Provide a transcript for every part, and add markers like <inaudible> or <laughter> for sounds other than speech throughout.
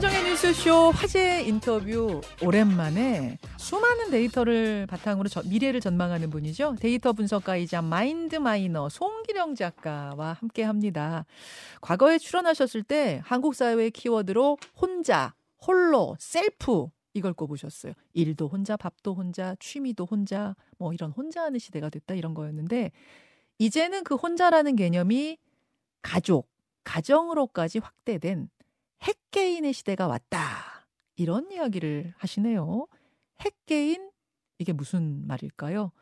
김현정의 뉴스쇼 화제 인터뷰 오랜만에 수많은 데이터를 바탕으로 저, 미래를 전망하는 분이죠. 데이터 분석가이자 mind miner 송길영 작가와 함께 합니다. 과거에 출연하셨을 때 한국 사회의 키워드로 혼자, 홀로, 셀프 이걸 꼽으셨어요. 일도 혼자, 밥도 혼자, 취미도 혼자, 뭐 이런 혼자 하는 시대가 됐다 이런 거였는데 이제는 그 혼자라는 개념이 가족, 가정으로까지 확대된 핵개인의 시대가 왔다. 이런 이야기를 하시네요. 핵개인? 이게 무슨 말일까요?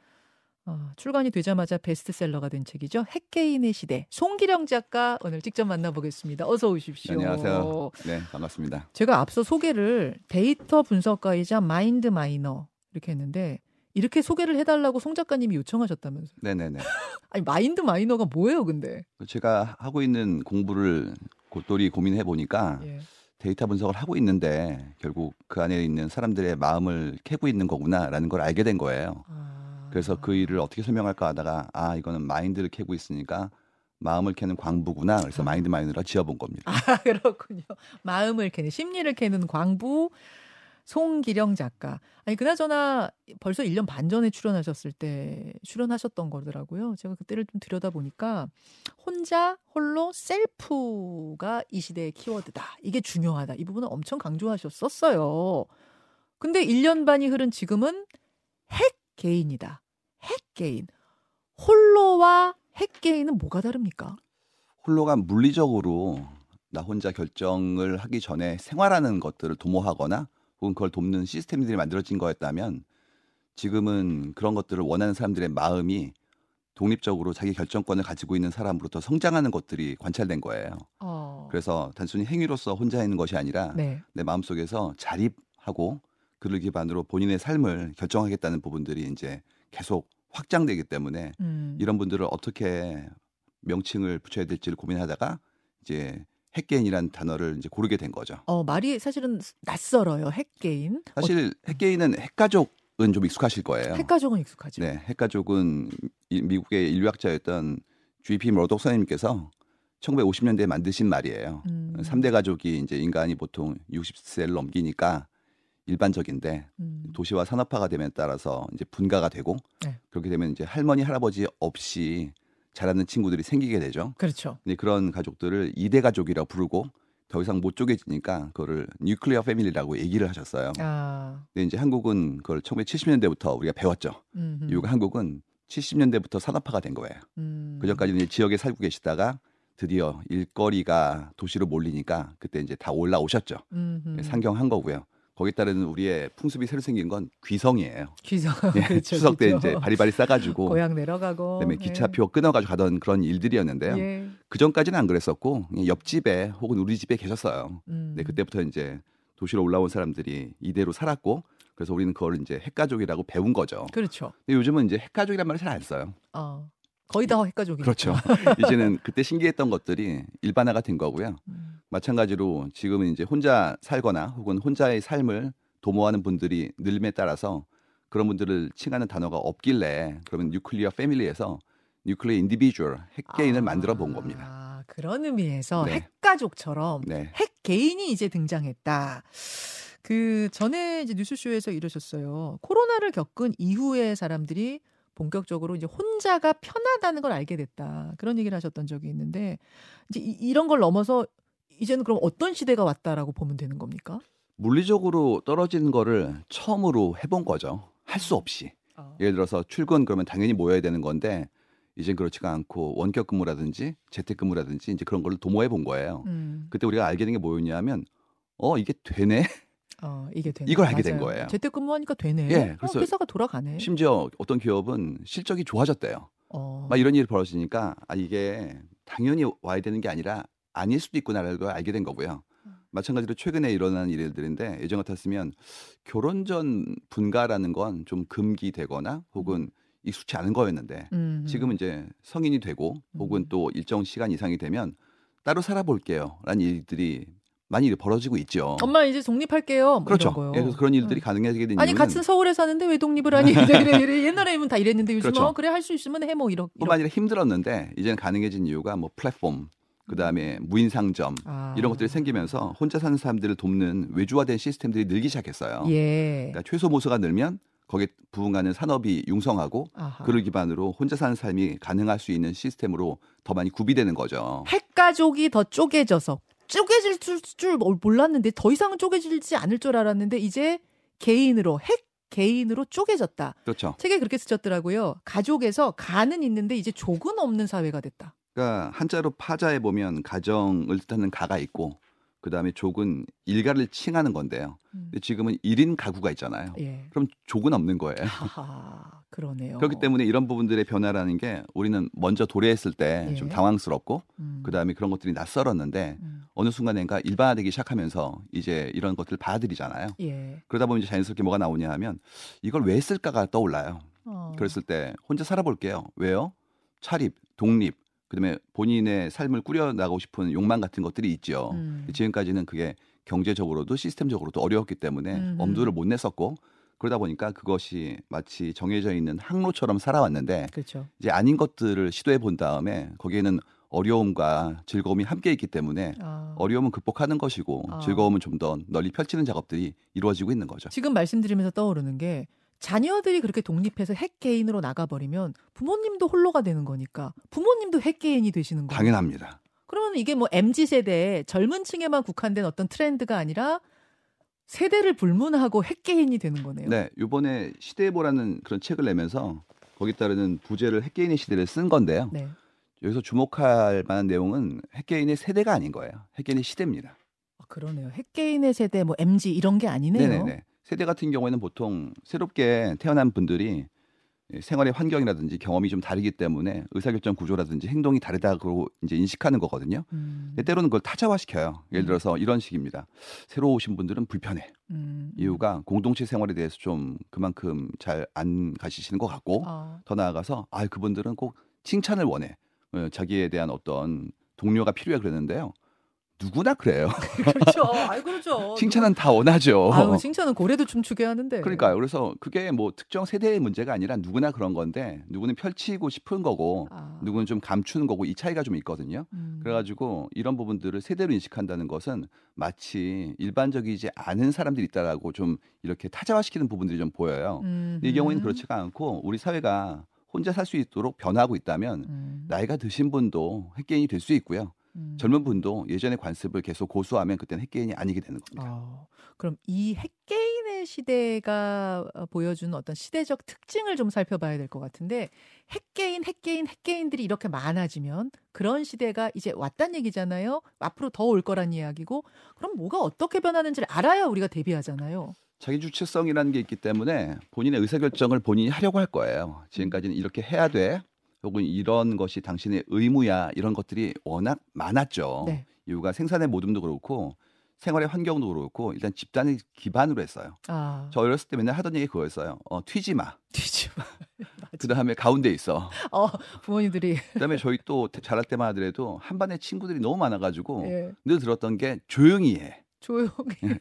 어, 출간이 되자마자 베스트셀러가 된 책이죠. 핵개인의 시대. 송기령 작가 오늘 직접 만나보겠습니다. 어서 오십시오. 네, 안녕하세요. 네, 반갑습니다. 제가 앞서 소개를 데이터 분석가이자 마인드 마이너 이렇게 했는데 이렇게 소개를 해달라고 송 작가님이 요청하셨다면서요? 네네네. <laughs> 아니 mind miner가 뭐예요, 근데? 제가 하고 있는 공부를 곰곰이 고민해 보니까 예. 데이터 분석을 하고 있는데 결국 그 안에 있는 사람들의 마음을 캐고 있는 거구나라는 걸 알게 된 거예요. 아... 그래서 그 일을 어떻게 설명할까 하다가 아 이거는 마인드를 캐고 있으니까 마음을 캐는 광부구나. 그래서 아. mind miner라 지어본 겁니다. 아 <laughs> 그렇군요. 마음을 캐는 심리를 캐는 광부 송길영 작가. 아니 그나저나 벌써 1년 반 전에 출연하셨을 때 출연하셨던 거더라고요. 제가 그때를 좀 들여다 보니까 혼자 홀로 셀프가 이 시대의 키워드다. 이게 중요하다. 이 부분은 엄청 강조하셨었어요. 근데 1년 반이 흐른 지금은 핵 개인이다. 핵 개인. 홀로와 핵 개인은 뭐가 다릅니까? 홀로가 물리적으로 나 혼자 결정을 하기 전에 생활하는 것들을 도모하거나 혹은 그걸 돕는 시스템들이 만들어진 거였다면 지금은 그런 것들을 원하는 사람들의 마음이 독립적으로 자기 결정권을 가지고 있는 사람으로부터 성장하는 것들이 관찰된 거예요. 어. 그래서 단순히 행위로서 혼자 있는 것이 아니라 네. 내 마음속에서 자립하고 그를 기반으로 본인의 삶을 결정하겠다는 부분들이 이제 계속 확장되기 때문에 음. 이런 분들을 어떻게 명칭을 붙여야 될지를 고민하다가 이제 핵개인이라는 단어를 이제 고르게 된 거죠. 어, 말이 사실은 낯설어요. 핵개인. 사실 핵개인은 핵가족은 좀 익숙하실 거예요. 핵가족은 익숙하죠. 네, 핵가족은 이- 미국의 인류학자였던 G.P. 머독 선생님께서 1950년대에 만드신 말이에요. 음. 삼 3대 가족이 이제 인간이 보통 60세를 넘기니까 일반적인데 음. 도시화 산업화가 됨에 따라서 이제 분가가 되고 네. 그렇게 되면 이제 할머니 할아버지 없이 자라는 친구들이 생기게 되죠. 그렇죠. 근데 그런 가족들을 이대 가족이라고 부르고 더 이상 못 쪼개지니까 그거를 뉴클리어 패밀리라고 얘기를 하셨어요. 아. 근데 이제 한국은 그걸 1970년대부터 우리가 배웠죠. 음흠. 이유가 한국은 70년대부터 산업화가 된 거예요. 음. 그 전까지는 이제 지역에 살고 계시다가 드디어 일거리가 도시로 몰리니까 그때 이제 다 올라오셨죠. 음흠. 상경한 거고요. 거기에 따른 우리의 풍습이 새로 생긴 건 귀성이에요. 귀성. 예, <laughs> 그렇죠, 추석 때 그렇죠. 이제 바리바리 싸가지고 고향 내려가고. 그다음에 기차표 끊어가지고 가던 그런 일들이었는데요. 예. 그 전까지는 안 그랬었고 옆집에 혹은 우리 집에 계셨어요. 음. 네, 그때부터 이제 도시로 올라온 사람들이 이대로 살았고 그래서 우리는 그걸 이제 핵가족이라고 배운 거죠. 그렇죠. 근데 요즘은 이제 핵가족이란 말을 잘 안 써요. 어. 거의 다 핵가족이니까. 그렇죠. <laughs> 이제는 그때 신기했던 것들이 일반화가 된 거고요. 음. 마찬가지로 지금은 이제 혼자 살거나 혹은 혼자의 삶을 도모하는 분들이 늘림에 따라서 그런 분들을 칭하는 단어가 없길래 그러면 nuclear family에서 nuclear individual 핵개인을 아, 만들어 본 겁니다. 아, 그런 의미에서 네. 핵가족처럼 네. 핵개인이 이제 등장했다. 그 전에 이제 뉴스쇼에서 이러셨어요. 코로나를 겪은 이후에 사람들이 본격적으로 이제 혼자가 편하다는 걸 알게 됐다. 그런 얘기를 하셨던 적이 있는데 이제 이, 이런 걸 넘어서 이제는 그럼 어떤 시대가 왔다라고 보면 되는 겁니까? 물리적으로 떨어지는 거를 처음으로 해본 거죠. 할 수 없이. 예를 들어서 출근 그러면 당연히 모여야 되는 건데 이젠 그렇지가 않고 원격 근무라든지 재택 근무라든지 이제 그런 걸 도모해 본 거예요. 음, 그때 우리가 알게 된 게 뭐였냐면 어 이게 되네. 어, 이게 되네. 이걸 알게 된 맞아요. 거예요. 재택근무하니까 되네. 예, 어, 그래서 회사가 돌아가네. 심지어 어떤 기업은 실적이 좋아졌대요. 어. 막 이런 일이 벌어지니까 아 이게 당연히 와야 되는 게 아니라 아닐 수도 있구나라는 걸 알게 된 거고요. 음. 마찬가지로 최근에 일어난 일들인데 예전 같았으면 결혼 전 분가라는 건 좀 금기되거나 혹은 익숙치 않은 거였는데 음, 지금은 이제 성인이 되고 혹은 음. 또 일정 시간 이상이 되면 따로 살아볼게요라는 일들이 많이 벌어지고 있죠. 엄마 이제 독립할게요. 뭐 그렇죠. 예, 그래서 그런 일들이 음. 가능하게 된 아니 같은 서울에 사는데 왜 독립을 하니? <laughs> 옛날에는 다 이랬는데 요즘 그렇죠. 어, 그래 할 수 있으면 해 뭐 이런. 뿐만 아니라 힘들었는데 이제는 가능해진 이유가 뭐 플랫폼 그다음에 무인 상점 아. 이런 것들이 생기면서 혼자 사는 사람들을 돕는 외주화된 시스템들이 늘기 시작했어요. 예. 그러니까 최소 모수가 늘면 거기에 부응하는 산업이 융성하고 아하. 그를 기반으로 혼자 사는 삶이 가능할 수 있는 시스템으로 더 많이 구비되는 거죠. 핵 가족이 더 쪼개져서 쪼개질 줄, 줄 몰랐는데 더 이상은 쪼개질지 않을 줄 알았는데 이제 개인으로 핵 개인으로 쪼개졌다. 그렇죠. 책에 그렇게 쓰셨더라고요. 가족에서 간은 있는데 이제 족은 없는 사회가 됐다. 그러니까 한자로 파자에 보면 가정을 뜻하는 가가 있고 그다음에 족은 일가를 칭하는 건데요. 음. 지금은 1인 가구가 있잖아요. 예. 그럼 족은 없는 거예요. <laughs> 하하, 그러네요. 그렇기 때문에 이런 부분들의 변화라는 게 우리는 먼저 도래했을 때좀 예. 당황스럽고 음. 그다음에 그런 것들이 낯설었는데 음. 어느 순간인가 일반화되기 시작하면서 이제 이런 것들을 받아들이잖아요. 예. 그러다 보면 이제 자연스럽게 뭐가 나오냐 하면 이걸 왜 했을까가 떠올라요. 어. 그랬을 때 혼자 살아볼게요. 왜요? 차립, 독립, 그다음에 본인의 삶을 꾸려나가고 싶은 욕망 같은 것들이 있죠. 음. 지금까지는 그게 경제적으로도 시스템적으로도 어려웠기 때문에 음흠. 엄두를 못 냈었고 그러다 보니까 그것이 마치 정해져 있는 항로처럼 살아왔는데 그렇죠. 이제 아닌 것들을 시도해 본 다음에 거기에는 어려움과 즐거움이 함께 있기 때문에 아. 어려움은 극복하는 것이고 아. 즐거움은 좀 더 널리 펼치는 작업들이 이루어지고 있는 거죠. 지금 말씀드리면서 떠오르는 게 자녀들이 그렇게 독립해서 핵 개인으로 나가버리면 부모님도 홀로가 되는 거니까 부모님도 핵 개인이 되시는 거예요. 당연합니다. 그러면 이게 뭐 MZ 세대 젊은 층에만 국한된 어떤 트렌드가 아니라 세대를 불문하고 핵 개인이 되는 거네요. 네, 이번에 시대보라는 그런 책을 내면서 거기 따르는 부제를 핵개인의 시대를 쓴 건데요. 네. 여기서 주목할 만한 내용은 핵개인의 세대가 아닌 거예요. 핵개인의 시대입니다. 아, 그러네요. 핵 개인의 세대 뭐 MZ 이런 게 아니네요. 네네네. 세대 같은 경우에는 보통 새롭게 태어난 분들이 생활의 환경이라든지 경험이 좀 다르기 때문에 의사결정 구조라든지 행동이 다르다고 이제 인식하는 거거든요. 음, 근데 때로는 그걸 타자화시켜요. 예를 음. 들어서 이런 식입니다. 새로 오신 분들은 불편해. 음, 음. 이유가 공동체 생활에 대해서 좀 그만큼 잘 안 가시시는 것 같고 아, 더 나아가서 아 그분들은 꼭 칭찬을 원해. 어, 자기에 대한 어떤 동료가 필요해 그러는데요. 누구나 그래요. <laughs> 그렇죠. 아이 그렇죠. <laughs> 칭찬은 다 원하죠. 아유, 칭찬은 고래도 춤추게 하는데. 그러니까요. 그래서 그게 뭐 특정 세대의 문제가 아니라 누구나 그런 건데 누구는 펼치고 싶은 거고 아, 누구는 좀 감추는 거고 이 차이가 좀 있거든요. 음. 그래가지고 이런 부분들을 세대로 인식한다는 것은 마치 일반적이지 않은 사람들이 있다라고 좀 이렇게 타자화시키는 부분들이 좀 보여요. 음, 이 경우에는 음. 그렇지가 않고 우리 사회가 혼자 살 수 있도록 변화하고 있다면 음, 나이가 드신 분도 핵개인이 될 수 있고요. 음. 젊은 분도 예전의 관습을 계속 고수하면 그때는 핵개인이 아니게 되는 겁니다. 어, 그럼 이 핵개인의 시대가 어, 보여주는 어떤 시대적 특징을 좀 살펴봐야 될 것 같은데 핵개인, 핵개인, 핵개인들이 이렇게 많아지면 그런 시대가 이제 왔단 얘기잖아요. 앞으로 더 올 거란 이야기고 그럼 뭐가 어떻게 변하는지를 알아야 우리가 대비하잖아요. 자기 주체성이라는 게 있기 때문에 본인의 의사결정을 본인이 하려고 할 거예요. 지금까지는 이렇게 해야 돼. 혹은 이런 것이 당신의 의무야. 이런 것들이 워낙 많았죠. 네. 이유가 생산의 모둠도 그렇고 생활의 환경도 그렇고 일단 집단을 기반으로 했어요. 아, 저 어렸을 때 맨날 하던 얘기 그거였어요. 어, 튀지 마. <laughs> 뒤집어. <laughs> 그 다음에 가운데 있어. <laughs> 어, 부모님들이 그 다음에 저희 또 자랄 때만 하더라도 한 반에 친구들이 너무 많아가지고 예, 늘 들었던 게 조용히 해. 조용히.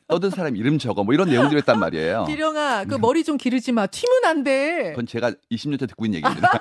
떠든 사람 이름 적어. 뭐 이런 내용들이었단 말이에요. 기령아, 그 머리 좀 기르지 마. 튀면 안 돼. 그건 제가 20년째 듣고 있는 얘기입니다.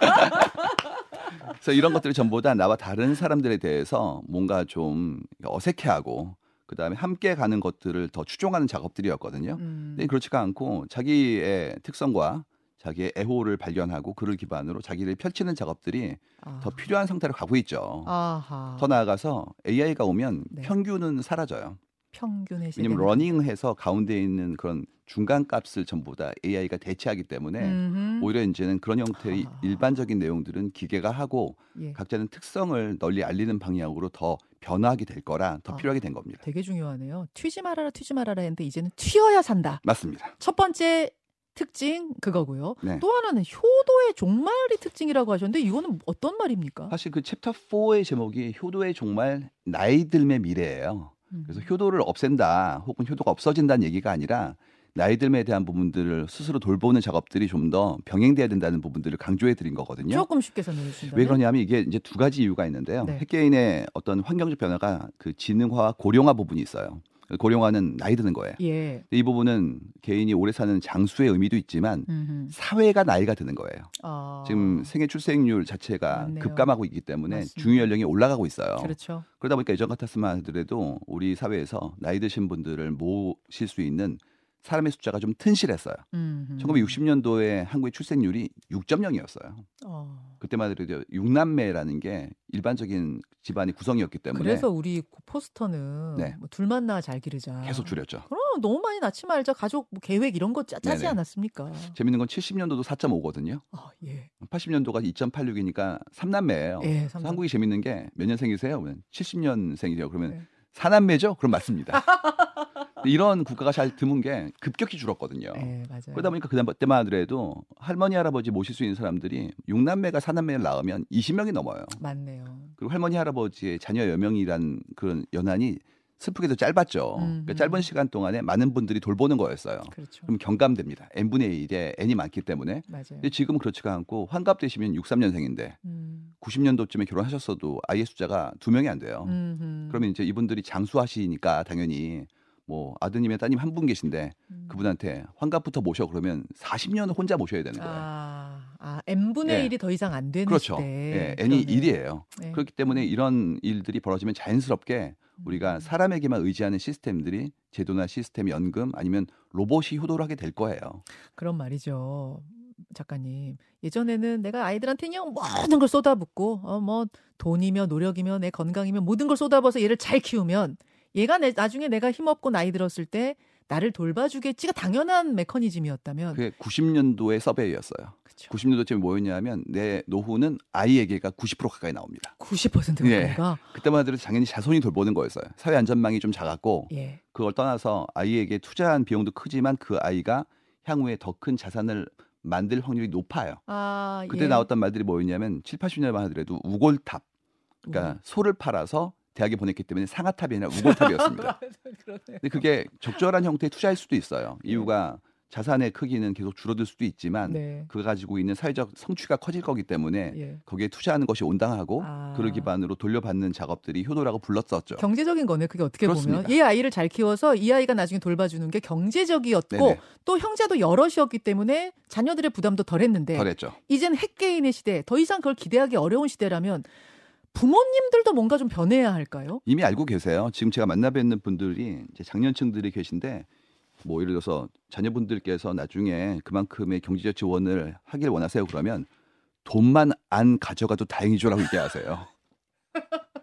그래서 이런 것들이 전부 다 나와 다른 사람들에 대해서 뭔가 좀 어색해하고 그다음에 함께 가는 것들을 더 추종하는 작업들이었거든요. 음, 근데 그렇지가 않고 자기의 특성과 자기의 애호를 발견하고 그를 기반으로 자기를 펼치는 작업들이 아. 더 필요한 상태로 가고 있죠. 아하. 더 나아가서 AI가 오면 네. 평균은 사라져요. 평균의. 왜냐면 learning해서 가운데 있는 그런 중간 값을 전부 다 AI가 대체하기 때문에 음흠. 오히려 이제는 그런 형태의 아하. 일반적인 내용들은 기계가 하고 예. 각자는 특성을 널리 알리는 방향으로 더 변화하게 될 거라 더 아. 필요하게 된 겁니다. 되게 중요하네요. 튀지 말아라, 튀지 말아라 했는데 이제는 튀어야 산다. 맞습니다. 첫 번째 특징 그거고요. 네. 또 하나는 효도의 종말이 특징이라고 하셨는데 이거는 어떤 말입니까? 사실 그 챕터 4의 제목이 효도의 종말 나이듦의 미래예요. 음. 그래서 효도를 없앤다 혹은 효도가 없어진다는 얘기가 아니라 나이 들에 대한 부분들을 스스로 돌보는 작업들이 좀 더 병행돼야 된다는 부분들을 강조해 드린 거거든요. 조금 쉽게 설명해 주신다면 왜 그러냐면 이게 이제 두 가지 이유가 있는데요. 네. 핵개인의 어떤 환경적 변화가 그 지능화와 고령화 부분이 있어요. 고령화는 나이 드는 거예요. 예. 이 부분은 개인이 오래 사는 장수의 의미도 있지만 음흠. 사회가 나이가 드는 거예요. 어. 지금 생애 출생률 자체가 맞네요. 급감하고 있기 때문에. 중위 연령이 올라가고 있어요. 그렇죠. 그러다 보니까 예전 같았으면 하더라도 우리 사회에서 나이 드신 분들을 모실 수 있는 사람의 숫자가 좀 튼실했어요. 음흠. 1960년도에 한국의 출생률이 6.0이었어요. 어. 그때만 해도 육남매라는 게 일반적인 집안의 구성이었기 때문에 그래서 우리 그 포스터는 네. 뭐 둘만 낳아 잘 기르자. 계속 줄였죠. 그럼 너무 많이 낳지 말자. 가족 뭐 계획 이런 거 짜, 짜지 네네. 않았습니까? 재밌는 건 70년도도 4.5거든요. 아, 예. 80년도가 2.86이니까 3남매예요. 예, 삼남- 한국이 재밌는 게 몇 년생이세요? 그러면 70년생이죠. 그러면 네. 사남매죠? 그럼 맞습니다. 이런 국가가 잘 드문 게 급격히 줄었거든요. 예, 맞아요. 그러다 보니까 그다음 때만 하더라도 할머니 할아버지 모실 수 있는 사람들이 6남매가 4남매를 낳으면 20명이 넘어요. 맞네요. 그리고 할머니 할아버지의 자녀 여명이란 그런 연한이 슬프게도 짧았죠. 음, 그러니까 음. 짧은 시간 동안에 많은 분들이 돌보는 거였어요. 그렇죠. 그럼 경감됩니다. n분의 1에 n이 많기 때문에. 맞아요. 근데 지금은 그렇지가 않고 환갑되시면 63년생인데 음. 90년도쯤에 결혼하셨어도 아이의 숫자가 두 명이 안 돼요. 음흠. 그러면 이제 이분들이 장수하시니까 당연히 뭐 아드님의 따님 한 분 계신데 음. 그분한테 환갑부터 모셔 그러면 40년 혼자 모셔야 되는 거예요. 아, 아 n분의 예. 1이 더 이상 안 되는 그렇죠. 시대. 예, n이 그러네요. 1이에요. 네. 그렇기 때문에 이런 일들이 벌어지면 자연스럽게 음. 우리가 사람에게만 의지하는 시스템들이 제도나 시스템, 연금 아니면 로봇이 효도를 하게 될 거예요. 그런 말이죠. 작가님. 예전에는 내가 아이들한테 그냥 모든 걸 쏟아붓고, 어, 뭐, 돈이며 노력이며 내 건강이며 모든 걸 쏟아부어서 얘를 잘 키우면 얘가 내, 나중에 내가 힘없고 나이 들었을 때 나를 돌봐주겠지가 당연한 메커니즘이었다면. 그게 90년도의 서베이였어요. 그쵸. 90년도 쯤에 뭐였냐면 내 노후는 아이에게가 90% 가까이 나옵니다. 90% 예. 가까이가. 그때만 하더라도 당연히 자손이 돌보는 거였어요. 사회 안전망이 좀 작았고 예. 그걸 떠나서 아이에게 투자한 비용도 크지만 그 아이가 향후에 더 큰 자산을 만들 확률이 높아요. 아, 그때 예. 나왔던 말들이 뭐였냐면 7, 80년만 하더라도 우골탑. 그러니까 음. 소를 팔아서 대학에 보냈기 때문에 상아탑이 아니라 우골탑이었습니다. <laughs> 근데 그게 적절한 형태의 투자일 수도 있어요. 이유가 자산의 크기는 계속 줄어들 수도 있지만 네. 그가 가지고 있는 사회적 성취가 커질 거기 때문에 예. 거기에 투자하는 것이 온당하고 아. 그를 기반으로 돌려받는 작업들이 효도라고 불렀었죠. 경제적인 거네. 그게 어떻게 그렇습니다. 보면 얘 아이를 잘 키워서 이 아이가 나중에 돌봐주는 게 경제적이었고 네네. 또 형제도 여럿이었기 때문에 자녀들의 부담도 덜했는데 덜했죠. 이젠 핵개인의 시대, 더 이상 그걸 기대하기 어려운 시대라면 부모님들도 뭔가 좀 변해야 할까요? 이미 알고 계세요. 지금 제가 만나 뵙는 분들이 이제 장년층들이 계신데 뭐 예를 들어서 자녀분들께서 나중에 그만큼의 경제적 지원을 하길 원하세요. 그러면 돈만 안 가져가도 다행이죠라고 얘기하세요. <laughs>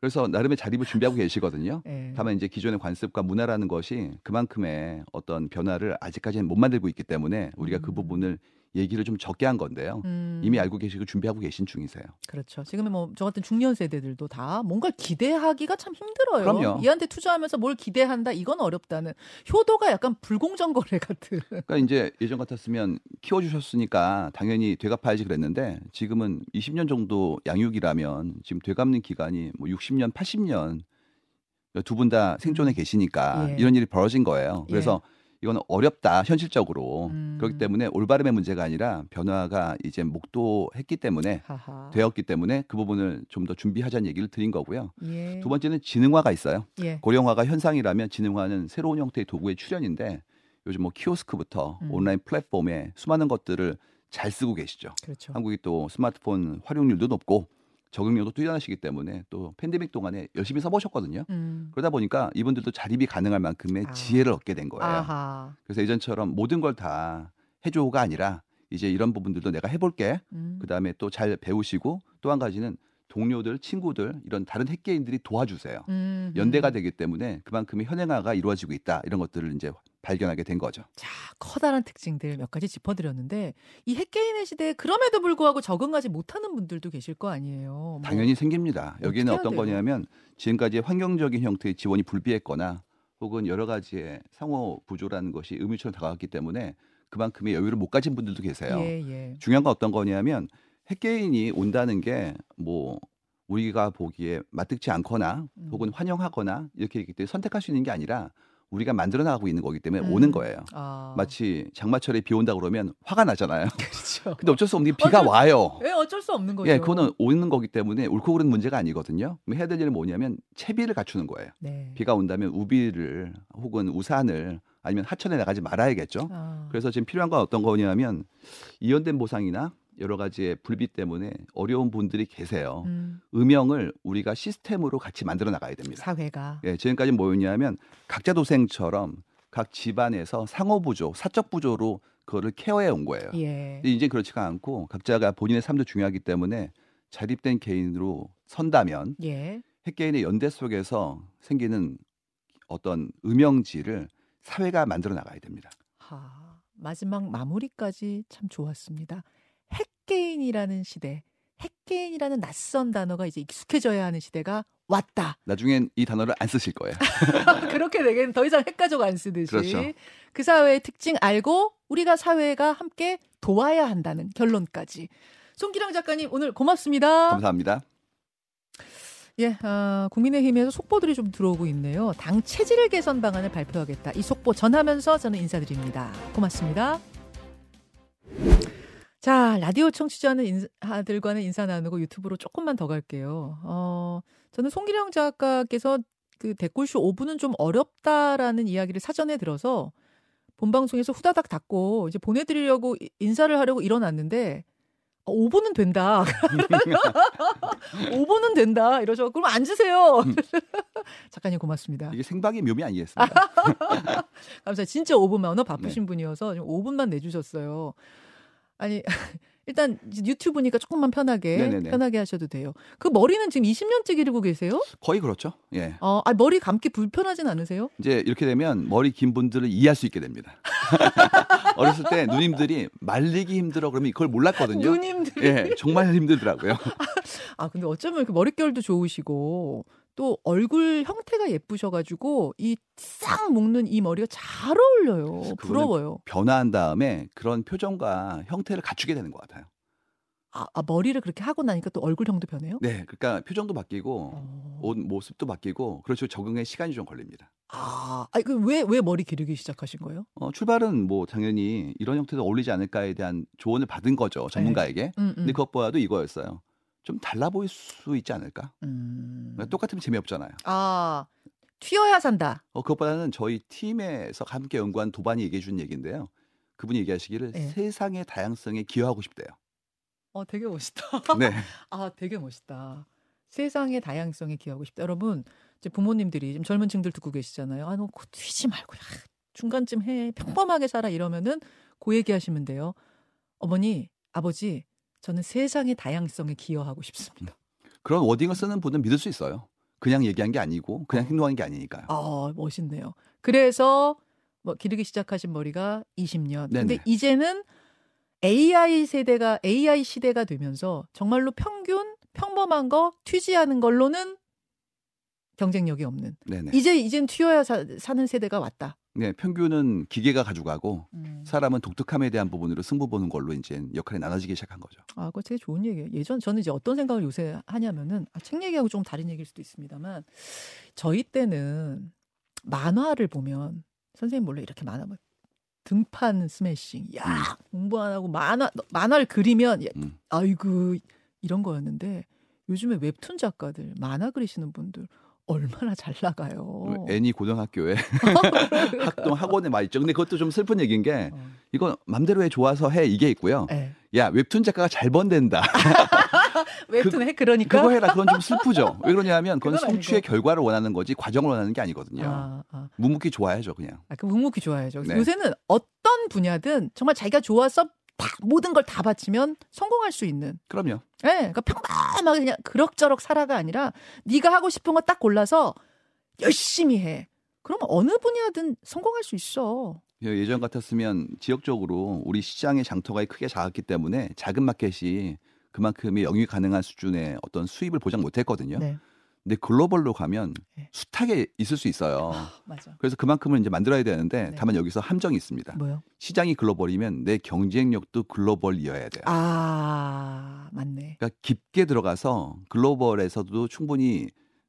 그래서 나름의 자립을 준비하고 계시거든요. 예. 다만 이제 기존의 관습과 문화라는 것이 그만큼의 어떤 변화를 아직까지는 못 만들고 있기 때문에 우리가 그 음. 부분을 얘기를 좀 적게 한 건데요. 음, 이미 알고 계시고 준비하고 계신 중이세요. 그렇죠. 지금은 뭐 저 같은 중년 세대들도 다 뭔가 기대하기가 참 힘들어요. 그럼요. 얘한테 투자하면서 뭘 기대한다 이건 어렵다는 효도가 약간 불공정 거래 같은. 그러니까 이제 예전 같았으면 키워주셨으니까 당연히 되갚아야지 그랬는데 지금은 20년 정도 양육이라면 지금 되갚는 기간이 뭐 60년, 80년 두 분 다 생존에 계시니까 예. 이런 일이 벌어진 거예요. 그래서 이거는 어렵다 현실적으로 음. 그렇기 때문에 올바름의 문제가 아니라 변화가 이제 목도했기 때문에 하하. 되었기 때문에 그 부분을 좀 더 준비하자는 얘기를 드린 거고요. 예. 두 번째는 지능화가 있어요. 예. 고령화가 현상이라면 지능화는 새로운 형태의 도구의 출현인데 요즘 뭐 키오스크부터 음. 온라인 플랫폼에 수많은 것들을 잘 쓰고 계시죠. 그렇죠. 한국이 또 스마트폰 활용률도 높고 적응력도 뛰어나시기 때문에 또 팬데믹 동안에 열심히 써보셨거든요. 음. 그러다 보니까 이분들도 자립이 가능할 만큼의 아. 지혜를 얻게 된 거예요. 아하. 그래서 예전처럼 모든 걸 다 해줘가 아니라 이제 이런 부분들도 내가 해볼게. 음. 그 다음에 또 잘 배우시고 또 한 가지는 동료들, 친구들 이런 다른 핵개인들이 도와주세요. 음. 연대가 되기 때문에 그만큼의 현행화가 이루어지고 있다 이런 것들을 이제 발견하게 된 거죠. 자, 커다란 특징들 몇 가지 짚어드렸는데 이 핵개인의 시대에 그럼에도 불구하고 적응하지 못하는 분들도 계실 거 아니에요. 뭐 당연히 생깁니다. 여기는 어떤 돼요? 거냐면 지금까지 환경적인 형태의 지원이 불비했거나 혹은 여러 가지의 상호 구조라는 것이 의무처럼 다가왔기 때문에 그만큼의 여유를 못 가진 분들도 계세요. 예, 예. 중요한 건 어떤 거냐면 핵개인이 온다는 게 뭐 우리가 보기에 맞득지 않거나 음. 혹은 환영하거나 이렇게 있기 때문에 선택할 수 있는 게 아니라 우리가 만들어 나가고 있는 거기 때문에 음. 오는 거예요. 아. 마치 장마철에 비 온다 그러면 화가 나잖아요. <laughs> 그렇죠. 근데 어쩔 수 없는 게 비가 어쩔- 와요. 예, 어쩔 수 없는 거죠. 예, 그거는 오는 거기 때문에 옳고 그른 문제가 아니거든요. 해야 될 일은 뭐냐면 채비를 갖추는 거예요. 네. 비가 온다면 우비를 혹은 우산을 아니면 하천에 나가지 말아야겠죠. 아. 그래서 지금 필요한 건 어떤 거냐면 이연된 보상이나 여러 가지의 불비 때문에 어려운 분들이 계세요. 음, 음영을 우리가 시스템으로 같이 만들어 나가야 됩니다. 사회가 예, 지금까지 뭐였냐면 각자 도생처럼 각 집안에서 상호 부조, 사적 부조로 그거를 케어해 온 거예요. 예. 이제 그렇지가 않고 각자가 본인의 삶도 중요하기 때문에 자립된 개인으로 선다면 예. 핵개인의 연대 속에서 생기는 어떤 음영지를 사회가 만들어 나가야 됩니다. 하, 마지막 마무리까지 참 좋았습니다. 핵개인이라는 시대, 핵개인이라는 낯선 단어가 이제 익숙해져야 하는 시대가 왔다. 나중엔 이 단어를 안 쓰실 거예요. <laughs> 그렇게 되겠는 더 이상 핵가족 안 쓰듯이 그렇죠. 그 사회의 특징 알고 우리가 사회가 함께 도와야 한다는 결론까지. 송기령 작가님 오늘 고맙습니다. 감사합니다. 예, 아, 국민의힘에서 속보들이 좀 들어오고 있네요. 당 체질 개선 방안을 발표하겠다. 이 속보 전하면서 저는 인사드립니다. 고맙습니다. 자, 라디오 청취자는 인사들과는 인사 나누고 유튜브로 조금만 더 갈게요. 어, 저는 송기령 작가께서 그 댓글쇼 5분은 좀 어렵다라는 이야기를 사전에 들어서 본방송에서 후다닥 닫고 이제 보내드리려고 이- 인사를 하려고 일어났는데 어, 5분은 된다. <laughs> 5분은 된다. 이러셔. 그럼 앉으세요. <laughs> 작가님 고맙습니다. 이게 생방의 묘미 아니겠습니까? <laughs> 감사합니다. 진짜 5분만. 워낙 바쁘신 분이어서 좀 5분만 내주셨어요. 아니, <laughs> 일단 유튜브니까 조금만 편하게, 네네네. 편하게 하셔도 돼요. 그 머리는 지금 20년째 기르고 계세요? 거의 그렇죠. 예. 어, 아, 머리 감기 불편하진 않으세요? 이제 이렇게 되면 머리 긴 분들을 이해할 수 있게 됩니다. <laughs> 어렸을 때 누님들이 말리기 힘들어 그러면 이걸 몰랐거든요. <laughs> 누님들이. 예, 정말 힘들더라고요. 아, 근데 어쩌면 이렇게 머릿결도 좋으시고, 또 얼굴 형태가 예쁘셔가지고, 이 싹 묶는 이 머리가 잘 어울려요. 부러워요. 변화한 다음에 그런 표정과 형태를 갖추게 되는 것 같아요. 아, 아, 머리를 그렇게 하고 나니까 또 얼굴형도 변해요? 네, 그러니까 표정도 바뀌고 어. 옷 모습도 바뀌고 그렇죠 적응에 시간이 좀 걸립니다. 아, 아니, 그 왜, 왜 머리 기르기 시작하신 거예요? 어, 출발은 뭐 당연히 이런 형태도 어울리지 않을까에 대한 조언을 받은 거죠 전문가에게. 음, 음. 근데 그것보다도 이거였어요. 좀 달라 보일 수 있지 않을까? 음. 똑같으면 재미없잖아요. 아, 튀어야 산다. 어, 그것보다는 저희 팀에서 함께 연구한 도반이 얘기해 준 얘기인데요. 그분이 얘기하시기를 네. 세상의 다양성에 기여하고 싶대요. 어, 되게 멋있다. <laughs> 네. 아, 되게 멋있다. 세상의 다양성에 기여하고 싶다. 여러분, 이제 부모님들이 좀 젊은 층들 듣고 계시잖아요. 아, 너 튀지 말고, 야, 중간쯤 해. 평범하게 살아. 이러면은 그 얘기 하시면 돼요. 어머니, 아버지, 저는 세상의 다양성에 기여하고 싶습니다. 그런 워딩을 쓰는 분은 믿을 수 있어요. 그냥 얘기한 게 아니고 그냥 행동한 게 아니니까요. 아, 멋있네요. 그래서 뭐 기르기 시작하신 머리가 20년. 근데 네네. 이제는 AI 세대가 AI 시대가 되면서 정말로 평균 평범한 거 튀지 않은 걸로는 경쟁력이 없는. 네네. 이제 이젠 튀어야 사, 는 세대가 왔다. 네, 평균은 기계가 가져가고 음. 사람은 독특함에 대한 부분으로 승부 보는 걸로 이제 역할이 나눠지기 시작한 거죠. 아, 그거 되게 좋은 얘기예요. 예전 저는 이제 어떤 생각을 요새 하냐면은 아, 책 얘기하고 조금 다른 얘기일 수도 있습니다만 저희 때는 만화를 보면 선생님 몰래 이렇게 만화 막 등판 스매싱, 야 공부 안 하고 만화 만화를 그리면 야, 음. 아이고 이런 거였는데 요즘에 웹툰 작가들 만화 그리시는 분들 얼마나 잘 나가요. 애니 고등학교에 학동 <laughs> 학원에 막 있죠. 근데 그것도 좀 슬픈 얘기인 게 어. 이거 맘대로 해 좋아서 해 이게 있고요. 예. 야 웹툰 작가가 잘 번댄다. <laughs> 웹툰 해 그러니까 그거 해라. 그건 좀 슬프죠. 왜 그러냐면 그건 그건 성취의 아니고. 결과를 원하는 거지 과정을 원하는 게 아니거든요. 아, 아. 묵묵히 좋아야죠 그냥. 아, 그 묵묵히 좋아야죠. 네. 요새는 어떤 분야든 정말 자기가 좋아서 다 모든 걸 다 바치면 성공할 수 있는. 그럼요. 예, 그러니까 평범하게 그냥 그럭저럭 살아가 아니라 네가 하고 싶은 거 딱 골라서 열심히 해. 그러면 어느 분야든 성공할 수 있어. 예, 예전 같았으면 지역적으로 우리 시장의 장터가 크게 작았기 때문에 작은 마켓이 그만큼의 영위 가능한 수준의 어떤 수입을 보장 못했거든요. 네, 근데 글로벌로 가면 네. 숫하게 있을 수 있어요. 맞아. 그래서 그만큼을 이제 만들어야 되는데 네. 다만 여기서 함정이 있습니다. 뭐요? 시장이 글로벌이면 내 경쟁력도 글로벌이어야 돼요. 아, 맞네. 그러니까 깊게 들어가서 글로벌에서도 충분히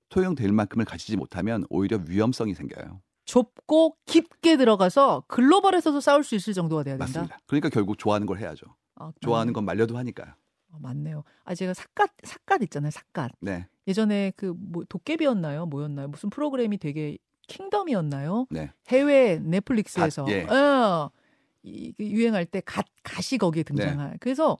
토용될 만큼을 가지지 못하면 오히려 위험성이 생겨요. 좁고 깊게 들어가서 글로벌에서도 싸울 수 있을 정도가 돼야 된다. 맞습니다. 그러니까 결국 좋아하는 걸 해야죠. 아, 좋아하는 건 말려도 하니까요. 어, 맞네요. 아 제가 삿갓 삿갓 있잖아요. 삿갓. 네. 예전에 그 뭐 도깨비였나요? 뭐였나요? 무슨 프로그램이 되게 킹덤이었나요? 네. 해외 넷플릭스에서 갓, 예. 어, 이, 그 유행할 때 갓, 갓이 거기에 네. 등장할. 그래서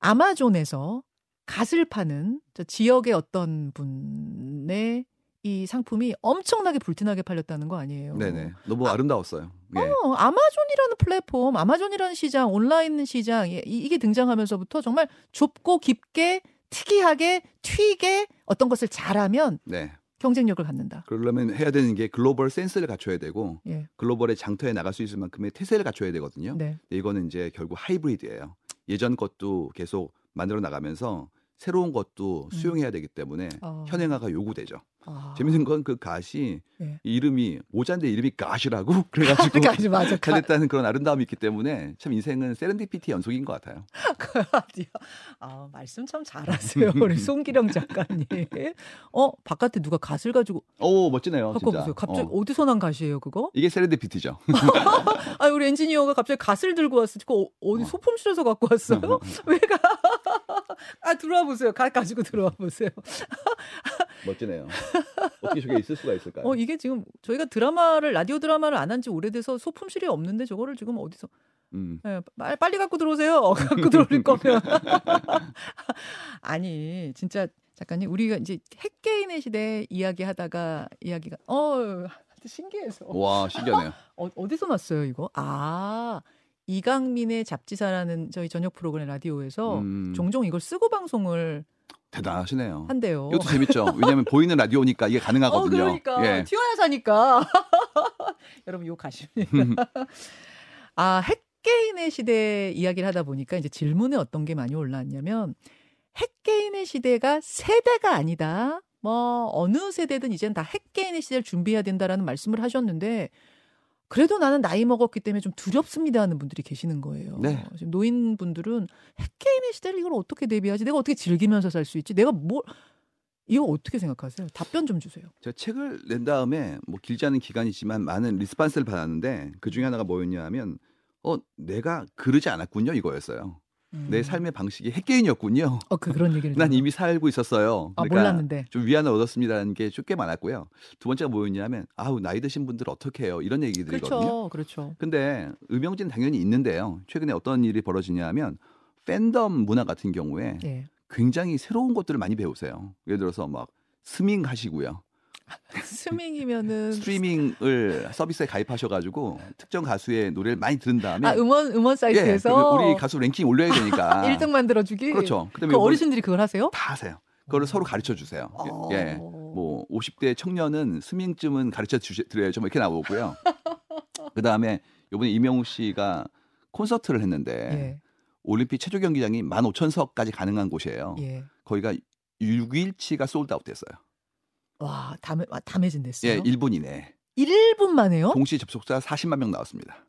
아마존에서 갓을 파는 저 지역의 어떤 분의 이 상품이 엄청나게 불티나게 팔렸다는 거 아니에요? 네네. 너무 아 름다웠어요. 예. 어, 아마존이라는 플랫폼, 아마존이라는 시장, 온라인 시장 이- 이게 등장하면서부터 정말 좁고 깊게 특이하게 튀게 어떤 것을 잘하면 네. 경쟁력을 갖는다. 그러려면 해야 되는 게 글로벌 센스를 갖춰야 되고 예. 글로벌의 장터에 나갈 수 있을 만큼의 태세를 갖춰야 되거든요. 네. 이거는 이제 결국 하이브리드예요. 예전 것도 계속 만들어 나가면서 새로운 것도 음. 수용해야 되기 때문에 어. 현행화가 요구되죠. 아. 재밌는 건그 갓이 예. 이름이 모자인데 이름이 갓이라고 <laughs> <laughs> 그래가지고 그러니까 맞아. 가, 잘됐다는 그런 아름다움이 있기 때문에 참 인생은 세렌디피티 연속인 것 같아요. <laughs> 아, 말씀 참 잘하세요. 우리 송기령 작가님. 어, 바깥에 누가 갓을 가지고 오 멋지네요. 갖고. 보세요. 갑자기 어. 어. 디서 난 갓이에요, 그거? 이게 세렌디피티죠. 아, 우리 엔지니어가 갑자기 갓을 들고 왔어. 그거 어- 어디 어. 소품실에서 갖고 왔어요? 왜 가? 아, 들어와 보세요. 갓 가지고 들어와 보세요. 멋지네요. 어떻게 저게 있을 수가 있을까요? 어, 이게 지금 저희가 드라마를 라디오 드라마를 안 한 지 오래돼서 소품실이 없는데 저거를 지금 어디서 음. 예, 빨리, 빨리 갖고 들어오세요. <laughs> 갖고 들어올 거면. <laughs> 아니, 진짜 작가님, 우리가 이제 핵개인의 시대 이야기하다가 이야기가 어, 신기해서. 와 신기하네요. <laughs> 어, 어디서 났어요, 이거? 아, 이강민의 잡지사라는 저희 저녁 프로그램 라디오에서 음, 종종 이걸 쓰고 방송을 대단하시네요. 한대요. 이것도 재밌죠. 왜냐하면 보이는 라디오니까 이게 어, 가능하거든요. 그러니까 예. 튀어야 사니까. <laughs> 여러분 욕 가십니다. <laughs> 아 핵개인의 시대 이야기를 하다 보니까 이제 질문에 어떤 게 많이 올라왔냐면 핵개인의 시대가 세대가 아니다. 뭐 어느 세대든 이젠 다 핵개인의 시대를 준비해야 된다라는 말씀을 하셨는데 그래도 나는 나이 먹었기 때문에 좀 두렵습니다 하는 분들이 계시는 거예요. 네. 지금 노인분들은 핵개인의 시대를 이걸 어떻게 대비하지? 내가 어떻게 즐기면서 살 수 있지? 내가 뭘 이거 어떻게 생각하세요? 답변 좀 주세요. 제가 책을 낸 다음에 뭐 길지 않은 기간이지만 많은 리스판스를 받았는데 그 중에 하나가 뭐였냐면 어 내가 그러지 않았군요 이거였어요. 음. 내 삶의 방식이 핵개인이었군요. 어, 그 그런 얘기를 <laughs> 난. 이미 살고 있었어요. 아, 그러니까 몰랐는데. 좀 위안을 얻었습니다라는 게 꽤 많았고요. 두 번째가 뭐였냐면 아우 나이 드신 분들 어떻게 해요 이런 얘기들이거든요. 그렇죠. 그렇죠. 근데 음영진 당연히 있는데요. 최근에 어떤 일이 벌어지냐면 팬덤 문화 같은 경우에 예. 굉장히 새로운 것들을 많이 배우세요. 예를 들어서 막 스밍 하시고요. 스밍이면은 스트리밍을 서비스에 가입하셔가지고 특정 가수의 노래를 많이 들은 다음에 아, 음원 음원 예, 사이트에서 그러면 우리 가수 랭킹 올려야 되니까 <laughs> 1등 만들어 주기. 그렇죠. 그다음에 그 어르신들이 그걸 하세요? 다 하세요. 그거를 서로 가르쳐 주세요. 어. 예. 뭐 50대 청년은 스밍쯤은 가르쳐 주 드려야죠. 뭐 이렇게 나오고요. <laughs> 그 다음에 요번에 이명우 씨가 콘서트를 했는데 예. 올림픽 체조 경기장이 15,000석까지 가능한 곳이에요. 예. 거기가 6일치가 솔드아웃 됐어요. 와, 담에 아, 담해진 됐어요. 예, 1분 이내. 1분 만에요? 동시 접속자 40만 명 나왔습니다.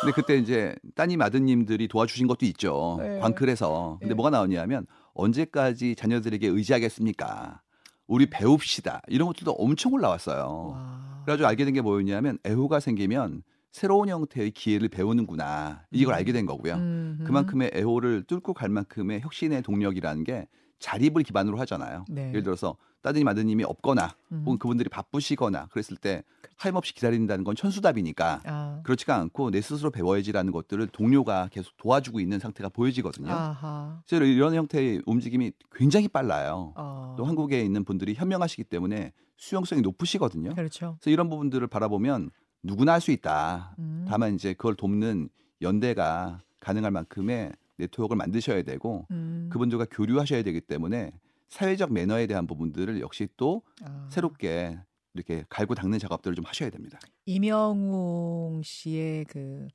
근데 그때 이제 따님 아드님들이 도와주신 것도 있죠. 네. 광클에서. 근데 네. 뭐가 나오냐면 언제까지 자녀들에게 의지하겠습니까? 우리 배웁시다. 이런 것들도 엄청 올라왔어요. 와. 그래가지고 알게 된 게 뭐였냐면 애호가 생기면 새로운 형태의 기회를 배우는구나. 이걸 음. 알게 된 거고요. 음흠. 그만큼의 애호를 뚫고 갈 만큼의 혁신의 동력이라는 게 자립을 기반으로 하잖아요. 네. 예를 들어서 따님 아드님이 없거나 음. 혹은 그분들이 바쁘시거나 그랬을 때 하염없이 기다린다는 건 천수답이니까 아. 그렇지가 않고 내 스스로 배워야지라는 것들을 동료가 계속 도와주고 있는 상태가 보여지거든요. 아하. 그래서 이런 형태의 움직임이 굉장히 빨라요. 어. 또 한국에 있는 분들이 현명하시기 때문에 수용성이 높으시거든요. 그렇죠. 그래서 이런 부분들을 바라보면 누구나 할 수 있다. 음. 다만 이제 그걸 돕는 연대가 가능할 만큼의 네트워크를 만드셔야 되고 음. 그분들과 교류하셔야 되기 때문에 사회적 매너에 대한 부분들을 역시 또 아. 새롭게 이렇게 갈고 닦는 작업들을 좀 하셔야 됩니다. 이명웅 씨의 그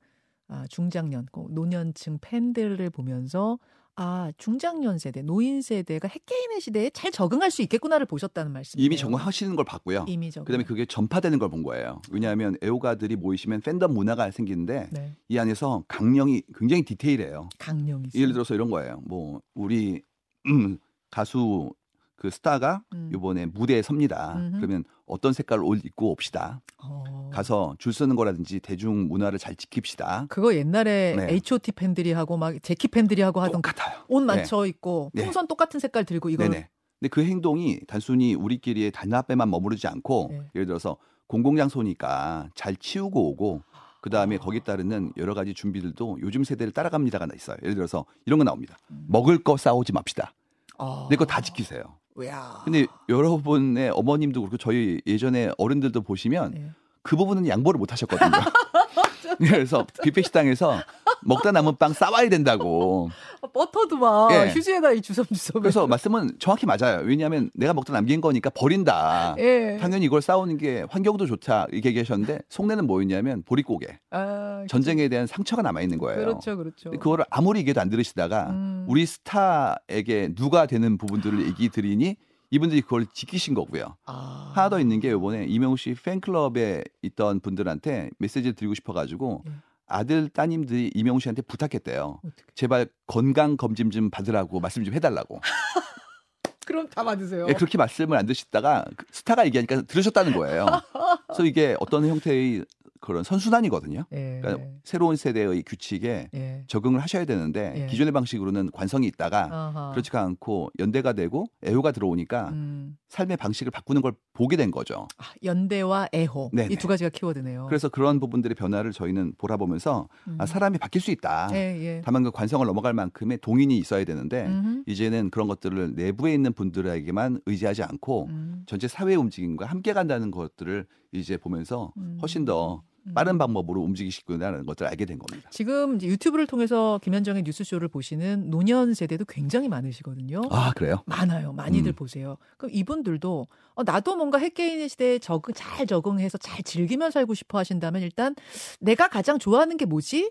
아, 중장년, 그 노년층 팬들을 보면서 아 중장년 세대, 노인 세대가 핵개인의 시대에 잘 적응할 수 있겠구나를 보셨다는 말씀이에요. 이미 적응하시는 걸 봤고요. 이미 적응. 그다음에 그게 전파되는 걸 본 거예요. 왜냐하면 애호가들이 모이시면 팬덤 문화가 생기는데 네. 이 안에서 강령이 굉장히 디테일해요. 강령이. 예를 들어서 이런 거예요. 뭐 우리 음, 가수 그 스타가 음. 이번에 무대에 섭니다. 음흠. 그러면 어떤 색깔을 옷 입고 옵시다. 어. 가서 줄 서는 거라든지 대중 문화를 잘 지킵시다. 그거 옛날에 네. H.O.T 팬들이 하고 막 제키 팬들이 하고 하던 똑같아요. 옷 맞춰 입고 네. 풍선 똑같은 색깔 들고 이거 네네. 근데 그 행동이 단순히 우리끼리의 단합에만 머무르지 않고 네. 예를 들어서 공공장소니까 잘 치우고 오고 그 다음에 아. 거기에 따르는 여러 가지 준비들도 요즘 세대를 따라갑니다가 있어요. 예를 들어서 이런 거 나옵니다. 음. 먹을 거 싸우지 맙시다. 아. 근데 그거 다 지키세요. 야. 근데 여러분의 어머님도 그렇고 저희 예전에 어른들도 보시면 네. 그 부분은 양보를 못 하셨거든요. <laughs> 그래서 뷔페 식당에서 먹다 남은 빵 싸와야 된다고. 아, 버터도 막 예. 휴지에다 이 주섬주섬. 그래서 말씀은 정확히 맞아요. 왜냐하면 내가 먹다 남긴 거니까 버린다. 예. 당연히 이걸 싸우는 게 환경도 좋다 이렇게 얘기하셨는데 속내는 뭐였냐면 보릿고개 아, 전쟁에 대한 상처가 남아 있는 거예요. 그렇죠, 그렇죠. 그거를 아무리 얘기해도 안 들으시다가 음. 우리 스타에게 누가 되는 부분들을 얘기 드리니 이분들이 그걸 지키신 거고요. 아. 하나 더 있는 게 이번에 이명우 씨 팬클럽에 있던 분들한테 메시지를 드리고 싶어가지고 예. 아들 따님들이 이명우 씨한테 부탁했대요. 어떻게? 제발 건강 검진 좀 받으라고 말씀 좀 해달라고. <laughs> 그럼 다 받으세요. 예, 그렇게 말씀을 안 드시다가 그 스타가 얘기하니까 들으셨다는 거예요. <laughs> 그래서 이게 어떤 형태의 그런 선순환이거든요. 예. 그러니까 새로운 세대의 규칙에 예. 적응을 하셔야 되는데 예. 기존의 방식으로는 관성이 있다가 아하. 그렇지가 않고 연대가 되고 애호가 들어오니까 음. 삶의 방식을 바꾸는 걸 보게 된 거죠. 아, 연대와 애호. 이 두 가지가 키워드네요. 그래서 그런 부분들의 변화를 저희는 돌아보면서 음. 아, 사람이 바뀔 수 있다. 예, 예. 다만 그 관성을 넘어갈 만큼의 동인이 있어야 되는데 음흠. 이제는 그런 것들을 내부에 있는 분들에게만 의지하지 않고 음. 전체 사회의 움직임과 함께 간다는 것들을 이제 보면서 음. 훨씬 더 음. 빠른 방법으로 움직이시구나라는 것들을 알게 된 겁니다. 지금 유튜브를 통해서 김현정의 뉴스쇼를 보시는 노년 세대도 굉장히 많으시거든요. 아 그래요? 많아요. 많이들 음. 보세요. 그럼 이분들도 어, 나도 뭔가 핵개인의 시대에 적응 잘 적응해서 잘 즐기며 살고 싶어 하신다면 일단 내가 가장 좋아하는 게 뭐지?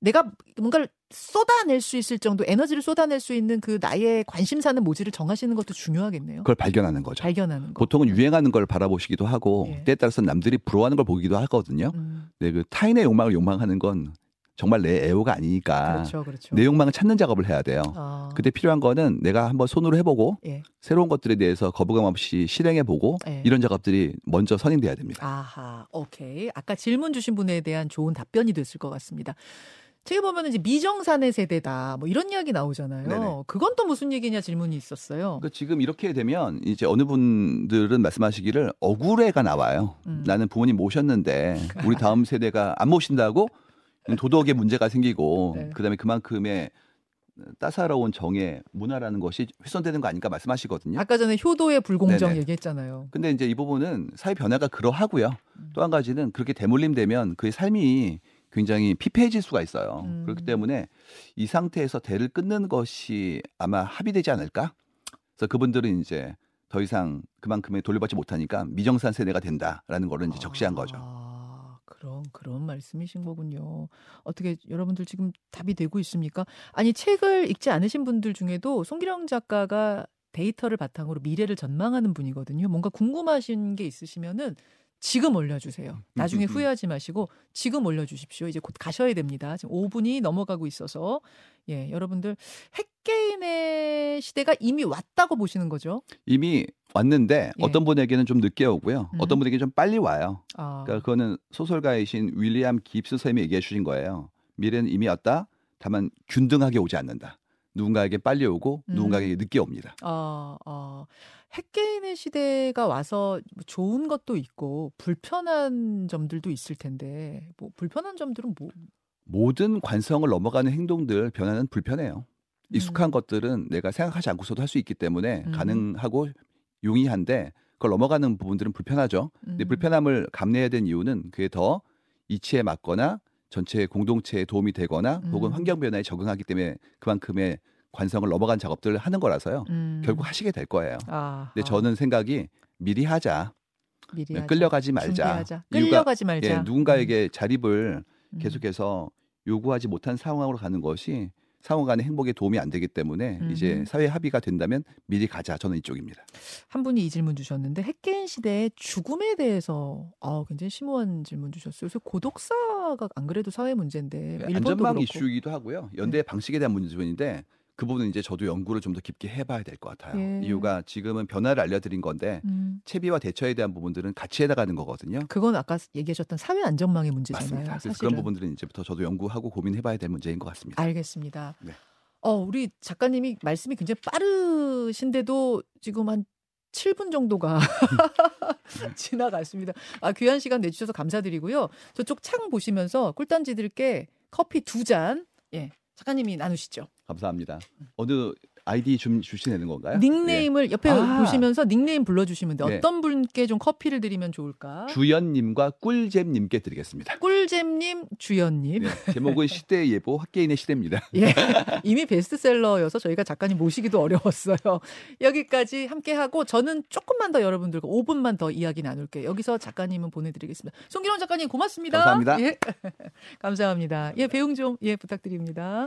내가 뭔가를 쏟아낼 수 있을 정도 에너지를 쏟아낼 수 있는 그 나의 관심사는 뭐지를 정하시는 것도 중요하겠네요. 그걸 발견하는 거죠. 발견하는 거. 보통은 유행하는 걸 바라보시기도 하고 예. 때에 따라서 남들이 부러워하는 걸 보기도 하거든요. 음, 네, 그 타인의 욕망을 욕망하는 건 정말 내 애호가 아니니까 그렇죠, 그렇죠. 내 욕망을 찾는 작업을 해야 돼요. 아, 그때 필요한 거는 내가 한번 손으로 해보고 예. 새로운 것들에 대해서 거부감 없이 실행해보고 예. 이런 작업들이 먼저 선행돼야 됩니다. 아하, 오케이. 아까 질문 주신 분에 대한 좋은 답변이 됐을 것 같습니다. 제가 보면 이제 미정산의 세대다, 뭐 이런 이야기 나오잖아요. 네네. 그건 또 무슨 얘기냐 질문이 있었어요. 그러니까 지금 이렇게 되면 이제 어느 분들은 말씀하시기를 억울해가 나와요. 음. 나는 부모님 모셨는데 <laughs> 우리 다음 세대가 안 모신다고 도덕의 문제가 생기고 네. 그다음에 그만큼의 따사로운 정의 문화라는 것이 훼손되는 거 아닌가 말씀하시거든요. 아까 전에 효도의 불공정 네네. 얘기했잖아요. 근데 이제 이 부분은 사회 변화가 그러하고요. 음. 또한 가지는 그렇게 대물림되면 그의 삶이 굉장히 피폐해질 수가 있어요. 음. 그렇기 때문에 이 상태에서 대를 끊는 것이 아마 합의되지 않을까? 그래서 그분들은 이제 더 이상 그만큼의 돌려받지 못하니까 미정산 세대가 된다라는 거를 이제 적시한 거죠. 아, 그런 그런 말씀이신 거군요. 어떻게 여러분들 지금 답이 되고 있습니까? 아니 책을 읽지 않으신 분들 중에도 송기령 작가가 데이터를 바탕으로 미래를 전망하는 분이거든요. 뭔가 궁금하신 게 있으시면은 지금 올려주세요. 나중에 음, 음, 음. 후회하지 마시고 지금 올려주십시오. 이제 곧 가셔야 됩니다. 지금 5분이 넘어가고 있어서 예 여러분들 핵개인의 시대가 이미 왔다고 보시는 거죠? 이미 왔는데 예. 어떤 분에게는 좀 늦게 오고요. 음. 어떤 분에게는 좀 빨리 와요. 아, 그러니까 그거는 소설가이신 윌리엄 깁스 선생님이 얘기해 주신 거예요. 미래는 이미 왔다. 다만 균등하게 오지 않는다. 누군가에게 빨리 오고 음. 누군가에게 늦게 옵니다. 아, 아, 핵개인의 시대가 와서 뭐 좋은 것도 있고 불편한 점들도 있을 텐데 뭐 불편한 점들은 뭐 모든 관성을 넘어가는 행동들 변화는 불편해요. 익숙한 것들은 내가 생각하지 않고서도 할 수 있기 때문에 음. 가능하고 용이한데 그걸 넘어가는 부분들은 불편하죠. 근데 음. 불편함을 감내해야 되는 이유는 그게 더 이치에 맞거나 전체 공동체에 도움이 되거나 혹은 음. 환경 변화에 적응하기 때문에 그만큼의 관성을 넘어간 작업들을 하는 거라서요. 음. 결국 하시게 될 거예요. 아, 근데 아, 저는 생각이 미리 하자. 미리 하자. 끌려가지 말자. 준비하자. 이유가 끌려가지 말자. 예, 누군가에게 자립을 음. 계속해서 요구하지 못한 상황으로 가는 것이 상호 간의 행복에 도움이 안 되기 때문에 이제 음흠. 사회 합의가 된다면 미리 가자. 저는 이쪽입니다. 한 분이 이 질문 주셨는데 핵개인 시대의 죽음에 대해서 아, 굉장히 심오한 질문 주셨어요. 그래서 고독사가 안 그래도 사회 문제인데 네, 일본도 네, 안전망 그렇고. 네. 이슈이기도 하고요. 연대 방식에 대한 문제인데 그 부분은 이제 저도 연구를 좀 더 깊게 해봐야 될 것 같아요. 예. 이유가 지금은 변화를 알려드린 건데 음. 채비와 대처에 대한 부분들은 같이 해나가는 거거든요. 그건 아까 얘기하셨던 사회 안전망의 문제잖아요. 맞습니다. 그래서. 그런 부분들은 이제부터 저도 연구하고 고민해봐야 될 문제인 것 같습니다. 알겠습니다. 네. 어, 우리 작가님이 말씀이 굉장히 빠르신데도 지금 한 7분 정도가 <laughs> 지나갔습니다. 아, 귀한 시간 내주셔서 감사드리고요. 저쪽 창 보시면서 꿀단지들께 커피 두 잔, 예, 작가님이 나누시죠. 감사합니다. 어느 아이디 좀 주시는 건가요? 닉네임을 옆에 아. 보시면서 닉네임 불러주시면 돼요. 네. 어떤 분께 좀 커피를 드리면 좋을까? 예. 주연님과 꿀잼님께 드리겠습니다. 꿀잼님, 주연님. 네, 제목은 시대 예보 학계인의 시대입니다. <laughs> 예. 이미 베스트셀러여서 저희가 작가님 모시기도 어려웠어요. 여기까지 함께 하고 저는 조금만 더 여러분들과 5분만 더 이야기 나눌게요. 여기서 작가님은 보내드리겠습니다. 송기론 작가님 고맙습니다. 감사합니다. 예. <laughs> 감사합니다. 예, 배웅 좀 예 부탁드립니다.